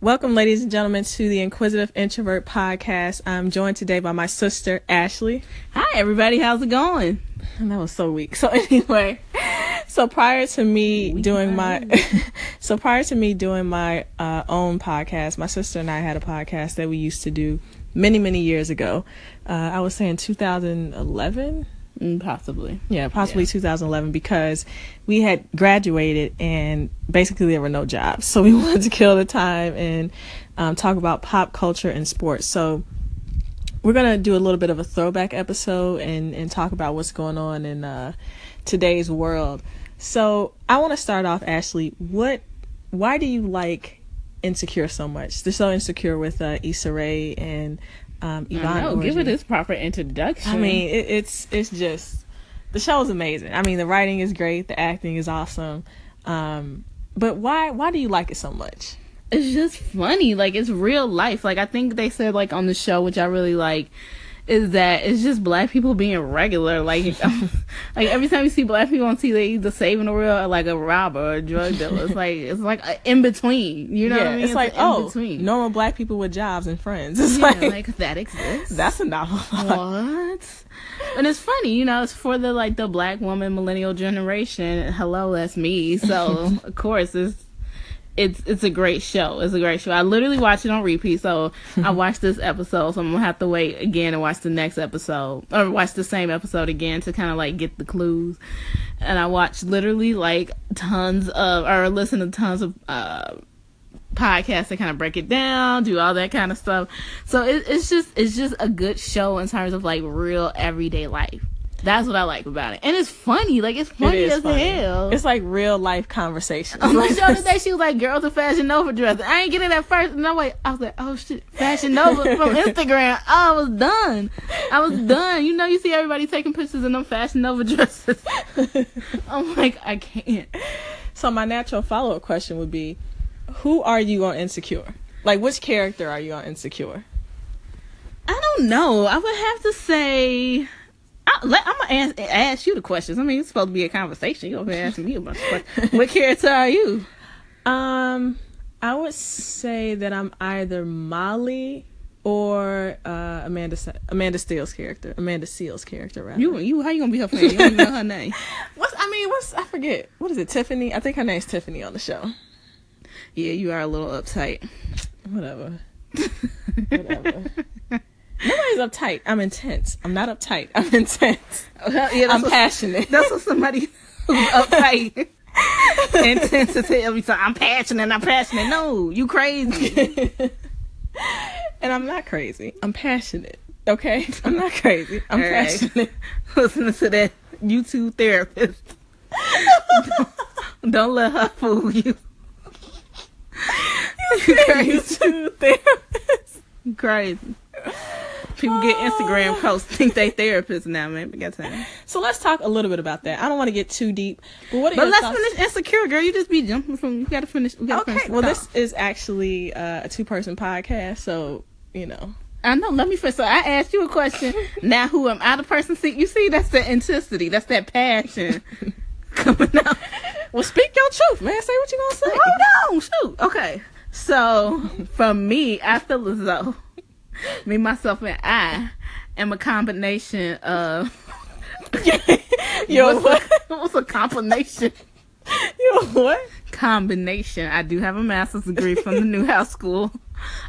Welcome, ladies and gentlemen, to the Inquisitive Introvert podcast. I'm joined today by my sister, Ashley. Hi, everybody. How's it going? And that was so weak. So anyway, so prior to me Weak doing my, so prior to me doing my uh, own podcast, my sister and I had a podcast that we used to do many, many years ago. Uh, I was saying 2011. Mm, possibly. Yeah, possibly Yeah. 2011 because we had graduated and basically there were no jobs. So we wanted to kill the time and um, talk about pop culture and sports. So we're going to do a little bit of a throwback episode and, and talk about what's going on in uh, today's world. So I want to start off, Ashley. What, why do you like Insecure so much? They're so insecure with uh, Issa Rae and um, Yvonne. I know. Give it its proper introduction. I mean, it, it's it's just the show is amazing. I mean, the writing is great, the acting is awesome. Um, but why why do you like it so much? it's just funny. Like it's real life. Like I think they said like on the show, which I really like, is that it's just black people being regular. Like like every time you see black people on TV, they either saving the world or like a robber or a drug dealer. It's like it's like a in between. You know yeah, what I mean? it's like an oh, in-between. normal black people with jobs and friends. It's Yeah, like, like that exists. that's a novel. what? And it's funny, you know, it's for the like the black woman millennial generation. Hello, that's me. So of course it's it's it's a great show. It's a great show. I literally watch it on repeat. So I watched this episode, so I'm gonna have to wait again and watch the next episode or watch the same episode again to kind of like get the clues. And I watched literally like tons of or listen to tons of uh podcasts that kind of break it down, do all that kind of stuff. So it, it's just it's just a good show in terms of like real everyday life. That's what I like about it, and it's funny. Like it's funny is as funny. hell. It's like real life conversation. on the show today, she was like, "Girls are Fashion Nova dresses." I ain't getting that first, No, wait. I was like, "Oh shit, Fashion Nova from Instagram." I was done. I was done. You know, you see everybody taking pictures in them Fashion Nova dresses. I'm like, I can't. so my natural follow up question would be, who are you on Insecure? Like, which character are you on Insecure? I don't know. I would have to say. I, let, I'm gonna ask, ask you the questions. I mean, it's supposed to be a conversation. You're gonna be asking me a bunch of questions. what character are you? Um, I would say that I'm either Molly or uh, Amanda Amanda Steele's character, Amanda Seales' character, rather. You, you, how you gonna be her friend? You don't even know her name. What's I mean, what's I forget. What is it? Tiffany? I think her name's Tiffany on the show. Yeah, you are a little uptight. Whatever. Whatever. Nobody's uptight. I'm intense. I'm not uptight. I'm intense. yeah, I'm what, passionate. That's what somebody who's uptight. Intense as hell. be saying, I'm passionate. I'm passionate. No, you crazy. and I'm not crazy. I'm passionate. Okay? I'm not crazy. I'm All right. passionate. Listening to that YouTube therapist. don't, don't let her fool you. You You two therapists. crazy. People get Instagram posts think they therapists now, man. We got time. So let's talk a little bit about that. I don't want to get too deep, but what are But let's thoughts? finish insecure, girl. You just be jumping from. You gotta finish. We gotta Okay, finish well, this is actually uh, a two-person podcast, so you know. I know. Let me finish. So I asked you a question. now, who am I? The person. See, you see, that's the intensity. That's that passion coming out. Well, speak your truth, man. Say what you gonna say. Hold on, shoot. Okay. So for me, I feel as though me, myself, and I am a combination of. Yo, what's what? A, what's a combination? Yo, what? Combination. I do have a master's degree from the Newhouse School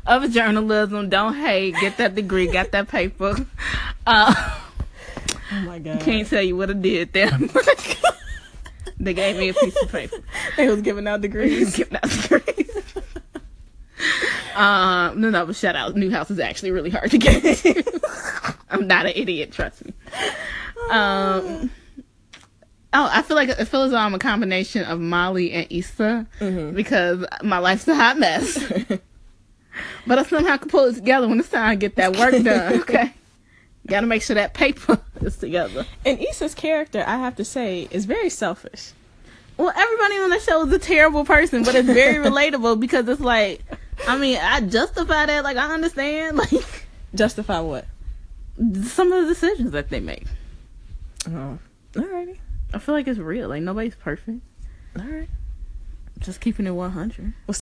of Journalism. Don't hate. Get that degree. Got that paper. Uh, Oh my god. can't tell you what I did there. they gave me a piece of paper. They was giving out degrees. Giving out degrees. Um, no, no, but shout out. Newhouse is actually really hard to get. I'm not an idiot, trust me. Um, oh, I feel like I feel as though I'm a combination of Molly and Issa Mhm. because my life's a hot mess. but I somehow can pull it together when it's time to get that work done. Okay, got to make sure that paper is together. And Issa's character, I have to say, is very selfish. Well, everybody on the show is a terrible person, but it's very relatable because it's like, I mean, I justify that. Like, I understand, like, Justify what? some of the decisions that they make. Oh, alrighty, I feel like it's real. Like, nobody's perfect. all right. Just keeping it 100.